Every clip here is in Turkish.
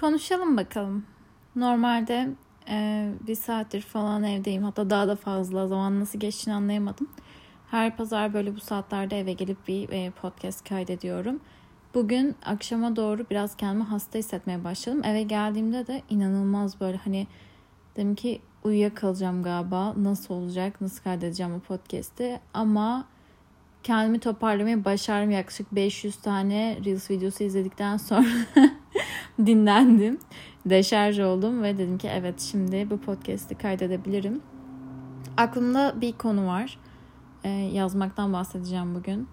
Konuşalım bakalım. Normalde e, bir saattir falan evdeyim. Hatta daha da fazla. Zaman nasıl geçtiğini anlayamadım. Her pazar böyle bu saatlerde eve gelip bir e, podcast kaydediyorum. Bugün akşama doğru biraz kendimi hasta hissetmeye başladım. Eve geldiğimde de inanılmaz böyle hani dedim ki uyuyakalacağım galiba. Nasıl olacak? Nasıl kaydedeceğim bu podcast'i? Ama kendimi toparlamayı başardım. Yaklaşık 500 tane Reels videosu izledikten sonra dinlendim. Deşarj oldum ve dedim ki evet şimdi bu podcast'i kaydedebilirim. Aklımda bir konu var. Ee, yazmaktan bahsedeceğim bugün.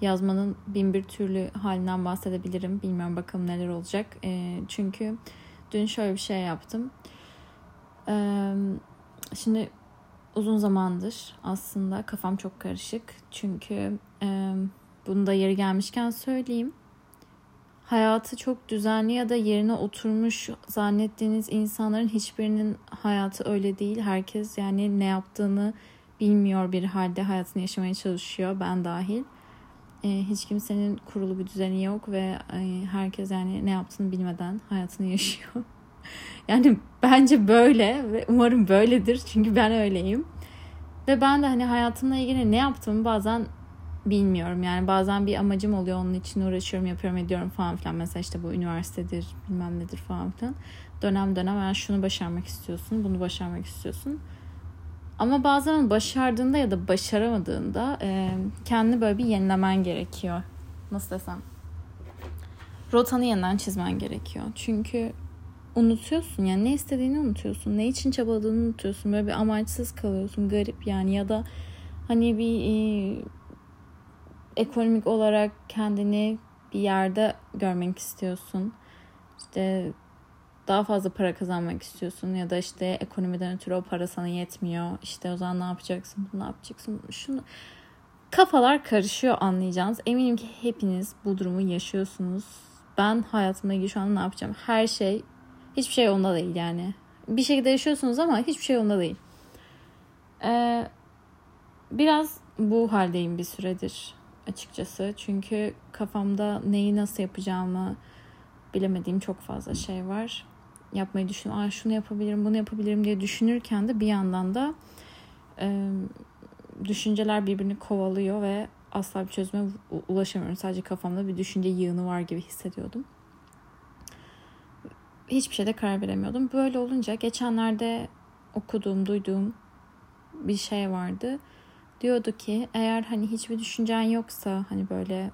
Yazmanın bin bir türlü halinden bahsedebilirim. Bilmiyorum bakalım neler olacak. Ee, çünkü dün şöyle bir şey yaptım. Ee, şimdi uzun zamandır aslında kafam çok karışık. Çünkü e, bunu da yeri gelmişken söyleyeyim. Hayatı çok düzenli ya da yerine oturmuş zannettiğiniz insanların hiçbirinin hayatı öyle değil. Herkes yani ne yaptığını bilmiyor bir halde hayatını yaşamaya çalışıyor ben dahil. E, hiç kimsenin kurulu bir düzeni yok ve e, herkes yani ne yaptığını bilmeden hayatını yaşıyor. yani bence böyle ve umarım böyledir çünkü ben öyleyim. Ve ben de hani hayatımla ilgili ne yaptığımı bazen bilmiyorum. Yani bazen bir amacım oluyor onun için uğraşıyorum, yapıyorum, ediyorum falan filan. Mesela işte bu üniversitedir, bilmem nedir falan filan. Dönem dönem yani şunu başarmak istiyorsun, bunu başarmak istiyorsun. Ama bazen başardığında ya da başaramadığında e, kendini böyle bir yenilemen gerekiyor. Nasıl desem? Rotanı yeniden çizmen gerekiyor. Çünkü unutuyorsun yani ne istediğini unutuyorsun. Ne için çabaladığını unutuyorsun. Böyle bir amaçsız kalıyorsun. Garip yani ya da hani bir e, ekonomik olarak kendini bir yerde görmek istiyorsun. İşte daha fazla para kazanmak istiyorsun ya da işte ekonomiden ötürü o para sana yetmiyor. İşte o zaman ne yapacaksın? Ne yapacaksın? Şunu kafalar karışıyor anlayacağınız. Eminim ki hepiniz bu durumu yaşıyorsunuz. Ben hayatımda ilgili şu an ne yapacağım? Her şey hiçbir şey yolunda değil yani. Bir şekilde yaşıyorsunuz ama hiçbir şey yolunda değil. Ee, biraz bu haldeyim bir süredir açıkçası. Çünkü kafamda neyi nasıl yapacağımı bilemediğim çok fazla şey var. Yapmayı düşünüyorum. Aa, şunu yapabilirim, bunu yapabilirim diye düşünürken de bir yandan da e, düşünceler birbirini kovalıyor ve asla bir çözüme ulaşamıyorum. Sadece kafamda bir düşünce yığını var gibi hissediyordum. Hiçbir şeyde karar veremiyordum. Böyle olunca geçenlerde okuduğum, duyduğum bir şey vardı diyordu ki eğer hani hiçbir düşüncen yoksa hani böyle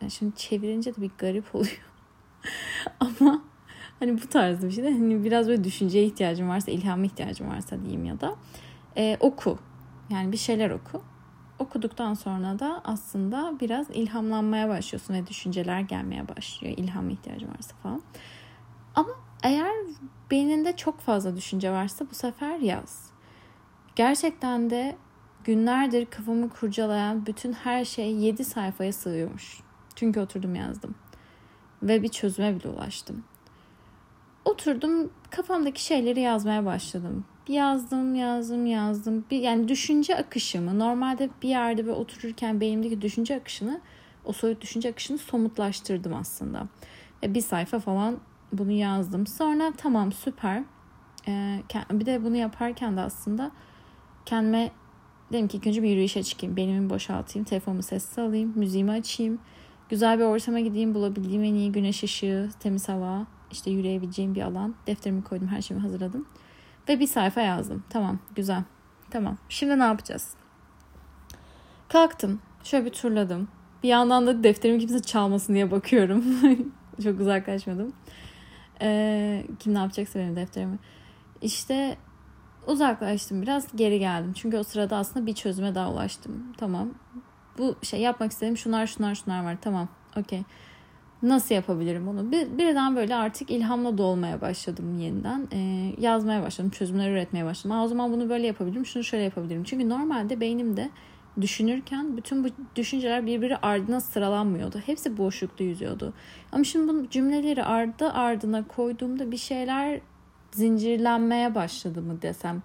yani şimdi çevirince de bir garip oluyor. Ama hani bu tarzda bir şey de hani biraz böyle düşünceye ihtiyacım varsa, ilhama ihtiyacım varsa diyeyim ya da e, oku. Yani bir şeyler oku. Okuduktan sonra da aslında biraz ilhamlanmaya başlıyorsun ve düşünceler gelmeye başlıyor. İlham ihtiyacın varsa falan. Ama eğer beyninde çok fazla düşünce varsa bu sefer yaz. Gerçekten de Günlerdir kafamı kurcalayan bütün her şey 7 sayfaya sığıyormuş. Çünkü oturdum yazdım. Ve bir çözüme bile ulaştım. Oturdum kafamdaki şeyleri yazmaya başladım. Yazdım, yazdım, yazdım. Bir, yani düşünce akışımı normalde bir yerde böyle otururken beynimdeki düşünce akışını o soyut düşünce akışını somutlaştırdım aslında. Ve bir sayfa falan bunu yazdım. Sonra tamam süper. Ee, bir de bunu yaparken de aslında kendime Dedim ki ilk önce bir yürüyüşe çıkayım. Benimi boşaltayım. Telefonumu sessiz alayım. Müziğimi açayım. Güzel bir ortama gideyim. Bulabildiğim en iyi güneş ışığı, temiz hava, işte yürüyebileceğim bir alan. Defterimi koydum. Her şeyimi hazırladım. Ve bir sayfa yazdım. Tamam. Güzel. Tamam. Şimdi ne yapacağız? Kalktım. Şöyle bir turladım. Bir yandan da defterimi kimse çalmasın diye bakıyorum. Çok uzaklaşmadım. Ee, kim ne yapacaksa benim defterimi. İşte uzaklaştım biraz geri geldim. Çünkü o sırada aslında bir çözüme daha ulaştım. Tamam. Bu şey yapmak istediğim şunlar şunlar şunlar var. Tamam. Okey. Nasıl yapabilirim bunu? Bir, birden böyle artık ilhamla dolmaya başladım yeniden. Ee, yazmaya başladım. Çözümler üretmeye başladım. Aa, o zaman bunu böyle yapabilirim. Şunu şöyle yapabilirim. Çünkü normalde beynimde düşünürken bütün bu düşünceler birbiri ardına sıralanmıyordu. Hepsi boşlukta yüzüyordu. Ama şimdi bu cümleleri ardı ardına koyduğumda bir şeyler zincirlenmeye başladı mı desem.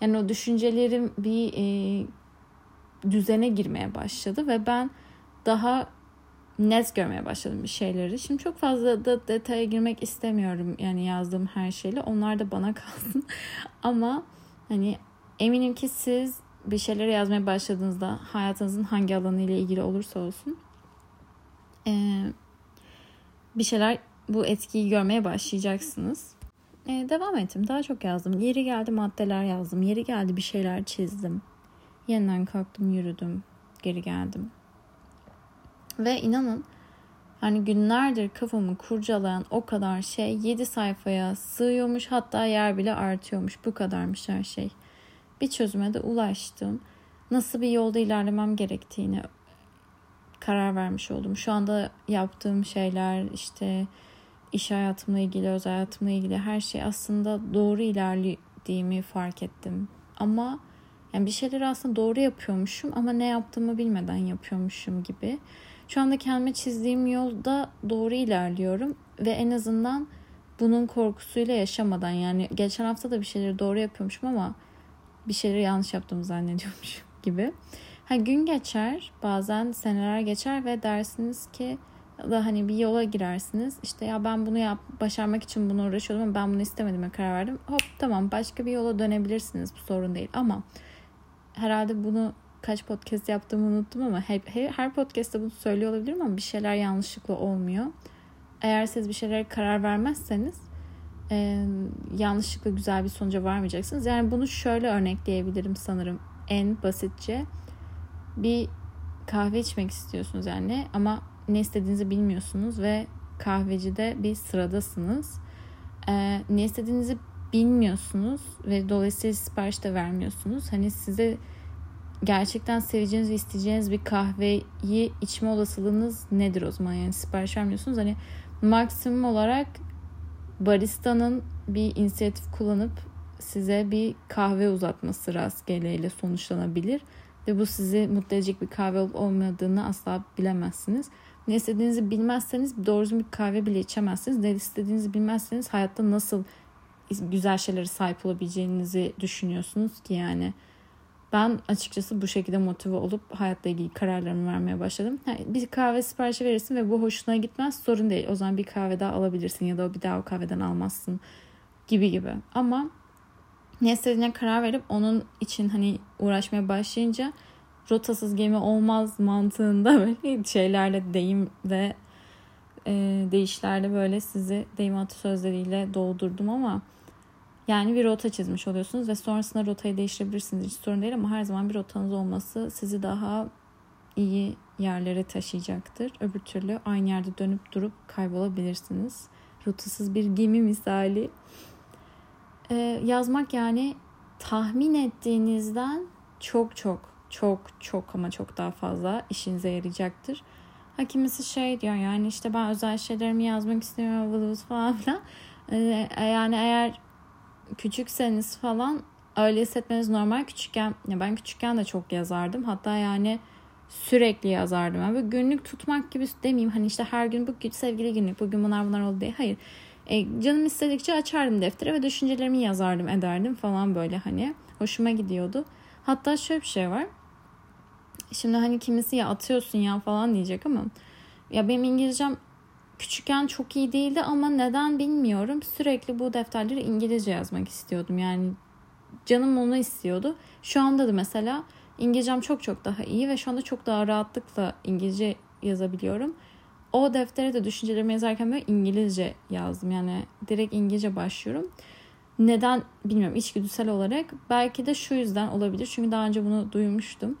Yani o düşüncelerim bir e, düzene girmeye başladı ve ben daha net görmeye başladım bir şeyleri. Şimdi çok fazla da detaya girmek istemiyorum yani yazdığım her şeyle. Onlar da bana kalsın. Ama hani eminim ki siz bir şeyleri yazmaya başladığınızda hayatınızın hangi alanı ile ilgili olursa olsun ee, bir şeyler bu etkiyi görmeye başlayacaksınız. Ee, devam ettim. Daha çok yazdım. Yeri geldi maddeler yazdım. Yeri geldi bir şeyler çizdim. Yeniden kalktım, yürüdüm. Geri geldim. Ve inanın hani günlerdir kafamı kurcalayan o kadar şey 7 sayfaya sığıyormuş hatta yer bile artıyormuş. Bu kadarmış her şey. Bir çözüme de ulaştım. Nasıl bir yolda ilerlemem gerektiğini karar vermiş oldum. Şu anda yaptığım şeyler işte iş hayatımla ilgili, özel hayatımla ilgili her şey aslında doğru ilerlediğimi fark ettim. Ama yani bir şeyleri aslında doğru yapıyormuşum ama ne yaptığımı bilmeden yapıyormuşum gibi. Şu anda kendime çizdiğim yolda doğru ilerliyorum ve en azından bunun korkusuyla yaşamadan yani geçen hafta da bir şeyleri doğru yapıyormuşum ama bir şeyleri yanlış yaptığımı zannediyormuşum gibi. Ha gün geçer, bazen seneler geçer ve dersiniz ki da hani bir yola girersiniz. İşte ya ben bunu yap, başarmak için bunu uğraşıyordum ama ben bunu istemedim karar verdim. Hop tamam başka bir yola dönebilirsiniz. Bu sorun değil ama herhalde bunu kaç podcast yaptığımı unuttum ama hep, her podcast'te bunu söylüyor olabilirim ama bir şeyler yanlışlıkla olmuyor. Eğer siz bir şeylere karar vermezseniz e, yanlışlıkla güzel bir sonuca varmayacaksınız. Yani bunu şöyle örnekleyebilirim sanırım en basitçe. Bir kahve içmek istiyorsunuz yani ama ne istediğinizi bilmiyorsunuz ve kahvecide bir sıradasınız. E, ne istediğinizi bilmiyorsunuz ve dolayısıyla sipariş de vermiyorsunuz. Hani size gerçekten seveceğiniz ve isteyeceğiniz bir kahveyi içme olasılığınız nedir o zaman? Yani sipariş vermiyorsunuz. Hani maksimum olarak baristanın bir inisiyatif kullanıp size bir kahve uzatması rastgeleyle sonuçlanabilir. Ve bu sizi mutlu edecek bir kahve olup olmadığını asla bilemezsiniz. Ne istediğinizi bilmezseniz doğru bir kahve bile içemezsiniz. Ne istediğinizi bilmezseniz hayatta nasıl güzel şeylere sahip olabileceğinizi düşünüyorsunuz ki yani. Ben açıkçası bu şekilde motive olup hayatla ilgili kararlarımı vermeye başladım. bir kahve siparişi verirsin ve bu hoşuna gitmez sorun değil. O zaman bir kahve daha alabilirsin ya da bir daha o kahveden almazsın gibi gibi. Ama ne istediğine karar verip onun için hani uğraşmaya başlayınca rotasız gemi olmaz mantığında böyle şeylerle deyim ve e, deyişlerle böyle sizi deyim atasözleriyle doldurdum ama yani bir rota çizmiş oluyorsunuz ve sonrasında rotayı değiştirebilirsiniz. Hiç sorun değil ama her zaman bir rotanız olması sizi daha iyi yerlere taşıyacaktır. Öbür türlü aynı yerde dönüp durup kaybolabilirsiniz. Rotasız bir gemi misali. Ee, yazmak yani tahmin ettiğinizden çok çok çok çok ama çok daha fazla işinize yarayacaktır. Ha kimisi şey diyor yani işte ben özel şeylerimi yazmak istemiyorum falan filan. Ee, yani eğer küçükseniz falan öyle hissetmeniz normal. Küçükken ya ben küçükken de çok yazardım. Hatta yani sürekli yazardım. Yani günlük tutmak gibi demeyeyim. Hani işte her gün bu sevgili günlük bugün bunlar bunlar oldu diye. Hayır. E, canım istedikçe açardım deftere ve düşüncelerimi yazardım ederdim falan böyle hani. Hoşuma gidiyordu. Hatta şöyle bir şey var. Şimdi hani kimisi ya atıyorsun ya falan diyecek ama ya benim İngilizcem küçükken çok iyi değildi ama neden bilmiyorum. Sürekli bu defterleri İngilizce yazmak istiyordum. Yani canım onu istiyordu. Şu anda da mesela İngilizcem çok çok daha iyi ve şu anda çok daha rahatlıkla İngilizce yazabiliyorum. O deftere de düşüncelerimi yazarken böyle İngilizce yazdım. Yani direkt İngilizce başlıyorum. Neden bilmiyorum içgüdüsel olarak. Belki de şu yüzden olabilir. Çünkü daha önce bunu duymuştum.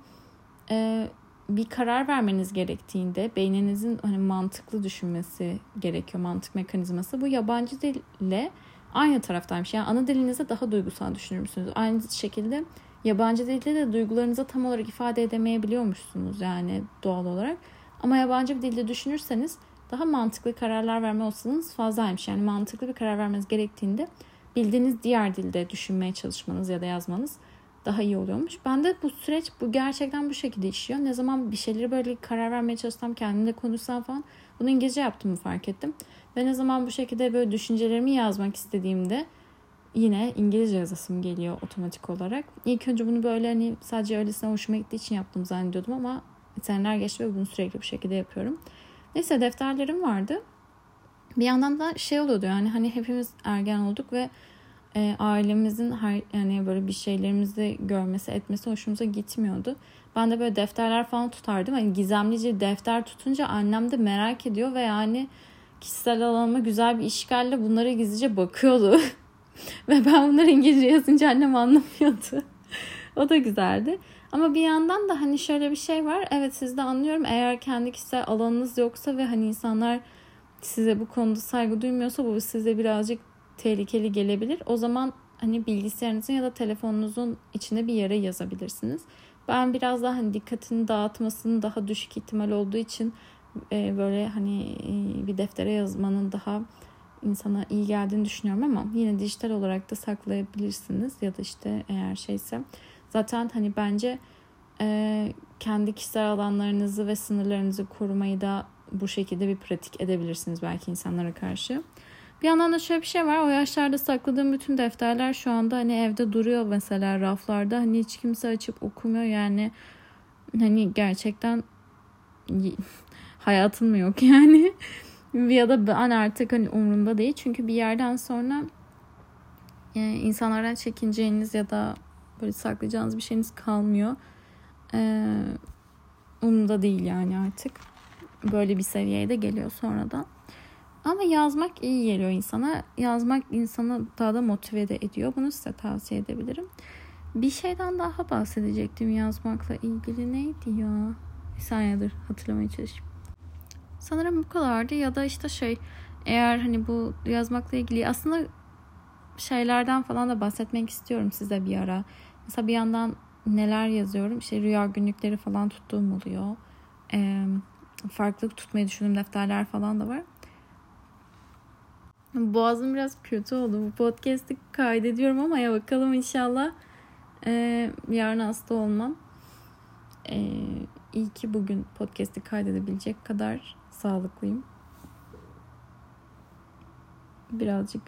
Ee, bir karar vermeniz gerektiğinde beyninizin hani mantıklı düşünmesi gerekiyor mantık mekanizması. Bu yabancı dille aynı taraftaymış. Yani ana dilinizde daha duygusal düşünür müsünüz? Aynı şekilde yabancı dilde de duygularınızı tam olarak ifade edemeyebiliyormuşsunuz yani doğal olarak. Ama yabancı bir dilde düşünürseniz daha mantıklı kararlar verme olasılığınız fazlaymış. Yani mantıklı bir karar vermeniz gerektiğinde bildiğiniz diğer dilde düşünmeye çalışmanız ya da yazmanız daha iyi oluyormuş. Ben de bu süreç bu gerçekten bu şekilde işiyor. Ne zaman bir şeyleri böyle karar vermeye çalışsam kendimle konuşsam falan bunu İngilizce yaptığımı fark ettim. Ve ne zaman bu şekilde böyle düşüncelerimi yazmak istediğimde yine İngilizce yazasım geliyor otomatik olarak. İlk önce bunu böyle hani sadece öylesine hoşuma gittiği için yaptım zannediyordum ama seneler geçti ve bunu sürekli bu şekilde yapıyorum. Neyse defterlerim vardı. Bir yandan da şey oluyordu yani hani hepimiz ergen olduk ve e, ailemizin her yani böyle bir şeylerimizi görmesi etmesi hoşumuza gitmiyordu. Ben de böyle defterler falan tutardım. Hani gizemlice defter tutunca annem de merak ediyor ve yani kişisel alanıma güzel bir işgalle bunlara gizlice bakıyordu. ve ben bunları İngilizce yazınca annem anlamıyordu. o da güzeldi. Ama bir yandan da hani şöyle bir şey var. Evet siz de anlıyorum. Eğer kendi kişisel alanınız yoksa ve hani insanlar size bu konuda saygı duymuyorsa bu size birazcık tehlikeli gelebilir. O zaman hani bilgisayarınızın ya da telefonunuzun içine bir yere yazabilirsiniz. Ben biraz daha hani dikkatini dağıtmasının daha düşük ihtimal olduğu için e, böyle hani e, bir deftere yazmanın daha insana iyi geldiğini düşünüyorum ama yine dijital olarak da saklayabilirsiniz ya da işte eğer şeyse zaten hani bence e, kendi kişisel alanlarınızı ve sınırlarınızı korumayı da bu şekilde bir pratik edebilirsiniz belki insanlara karşı. Bir yandan da şöyle bir şey var. O yaşlarda sakladığım bütün defterler şu anda hani evde duruyor mesela raflarda. Hani hiç kimse açıp okumuyor yani. Hani gerçekten hayatım mı yok yani. ya da ben artık hani umurumda değil. Çünkü bir yerden sonra yani insanlardan çekineceğiniz ya da böyle saklayacağınız bir şeyiniz kalmıyor. Ee, umurumda değil yani artık. Böyle bir seviyeye de geliyor sonradan. Ama yazmak iyi geliyor insana. Yazmak insanı daha da motive de ediyor. Bunu size tavsiye edebilirim. Bir şeyden daha bahsedecektim yazmakla ilgili. Neydi ya? Bir saniyedir hatırlamaya çalışayım. Sanırım bu kadardı ya da işte şey eğer hani bu yazmakla ilgili aslında şeylerden falan da bahsetmek istiyorum size bir ara. Mesela bir yandan neler yazıyorum. İşte rüya günlükleri falan tuttuğum oluyor. Ee, farklı tutmayı düşündüğüm defterler falan da var. Boğazım biraz kötü oldu. Bu podcast'i kaydediyorum ama ya bakalım inşallah ee, yarın hasta olmam. Ee, iyi ki bugün podcast'i kaydedebilecek kadar sağlıklıyım. Birazcık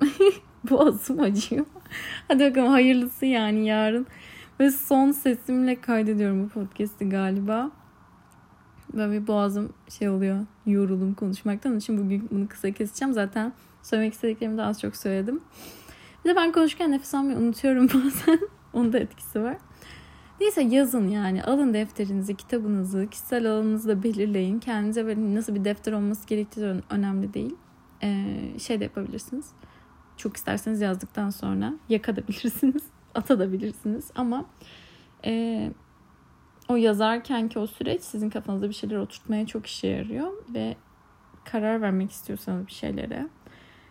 boğazım acıyor. Hadi bakalım hayırlısı yani yarın. Ve son sesimle kaydediyorum bu podcast'i galiba. Böyle boğazım şey oluyor. Yoruldum konuşmaktan. Onun için bugün bunu kısa keseceğim. Zaten söylemek istediklerimi de az çok söyledim. Bir de ben konuşurken nefes almayı unutuyorum bazen. Onun da etkisi var. Neyse yazın yani. Alın defterinizi, kitabınızı, kişisel alanınızı da belirleyin. Kendinize böyle nasıl bir defter olması gerektiği önemli değil. Ee, şey de yapabilirsiniz. Çok isterseniz yazdıktan sonra yakabilirsiniz. Atabilirsiniz. Ama e, o yazarken ki o süreç sizin kafanızda bir şeyler oturtmaya çok işe yarıyor ve karar vermek istiyorsanız bir şeylere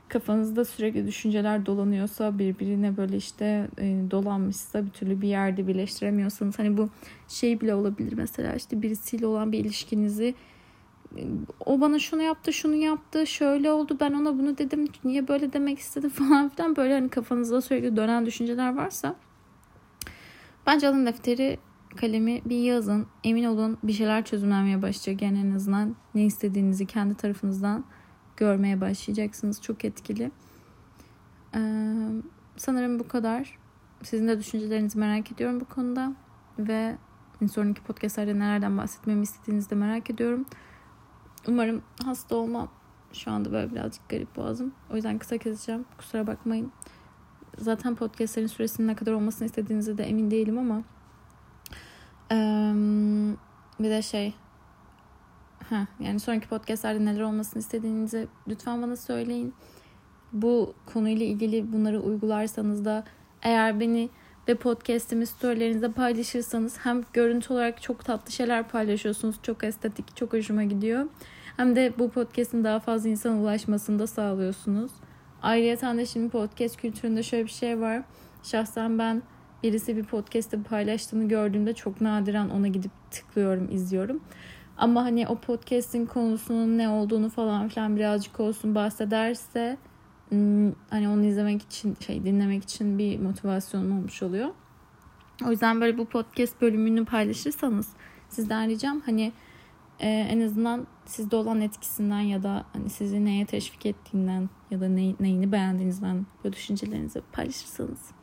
kafanızda sürekli düşünceler dolanıyorsa birbirine böyle işte e, dolanmışsa bir türlü bir yerde birleştiremiyorsanız hani bu şey bile olabilir mesela işte birisiyle olan bir ilişkinizi o bana şunu yaptı şunu yaptı şöyle oldu ben ona bunu dedim niye böyle demek istedi? falan filan böyle hani kafanızda sürekli dönen düşünceler varsa bence alın defteri kalemi bir yazın. Emin olun bir şeyler çözümlenmeye başlayacak. Yani en azından ne istediğinizi kendi tarafınızdan görmeye başlayacaksınız. Çok etkili. Ee, sanırım bu kadar. Sizin de düşüncelerinizi merak ediyorum bu konuda. Ve sonraki podcastlerde nelerden bahsetmemi istediğinizi de merak ediyorum. Umarım hasta olmam. Şu anda böyle birazcık garip boğazım. O yüzden kısa keseceğim. Kusura bakmayın. Zaten podcastlerin süresinin ne kadar olmasını istediğinize de emin değilim ama ee, bir de şey Heh, yani sonraki podcastlerde neler olmasını istediğinizi lütfen bana söyleyin. Bu konuyla ilgili bunları uygularsanız da eğer beni ve podcast'imi storylerinizde paylaşırsanız hem görüntü olarak çok tatlı şeyler paylaşıyorsunuz. Çok estetik, çok hoşuma gidiyor. Hem de bu podcast'in daha fazla insana ulaşmasını da sağlıyorsunuz. Ayrıca de şimdi podcast kültüründe şöyle bir şey var. Şahsen ben birisi bir podcast'te paylaştığını gördüğümde çok nadiren ona gidip tıklıyorum, izliyorum. Ama hani o podcast'in konusunun ne olduğunu falan filan birazcık olsun bahsederse hmm, hani onu izlemek için şey dinlemek için bir motivasyonum olmuş oluyor. O yüzden böyle bu podcast bölümünü paylaşırsanız sizden ricam hani e, en azından sizde olan etkisinden ya da hani sizi neye teşvik ettiğinden ya da ne, neyini beğendiğinizden böyle düşüncelerinizi paylaşırsanız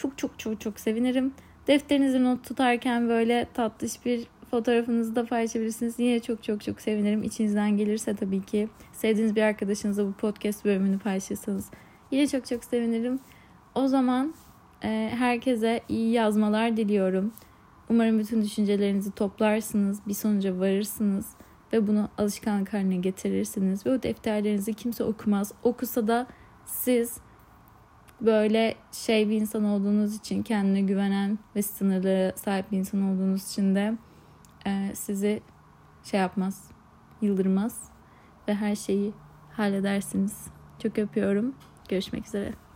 çok çok çok çok sevinirim. Defterinizi not tutarken böyle tatlış bir fotoğrafınızı da paylaşabilirsiniz. Yine çok çok çok sevinirim. İçinizden gelirse tabii ki sevdiğiniz bir arkadaşınızla bu podcast bölümünü paylaşırsanız yine çok çok sevinirim. O zaman e, herkese iyi yazmalar diliyorum. Umarım bütün düşüncelerinizi toplarsınız, bir sonuca varırsınız ve bunu alışkanlık haline getirirsiniz. Ve o defterlerinizi kimse okumaz. Okusa da siz böyle şey bir insan olduğunuz için kendine güvenen ve sınırlara sahip bir insan olduğunuz için de e, sizi şey yapmaz, yıldırmaz ve her şeyi halledersiniz. Çok öpüyorum. Görüşmek üzere.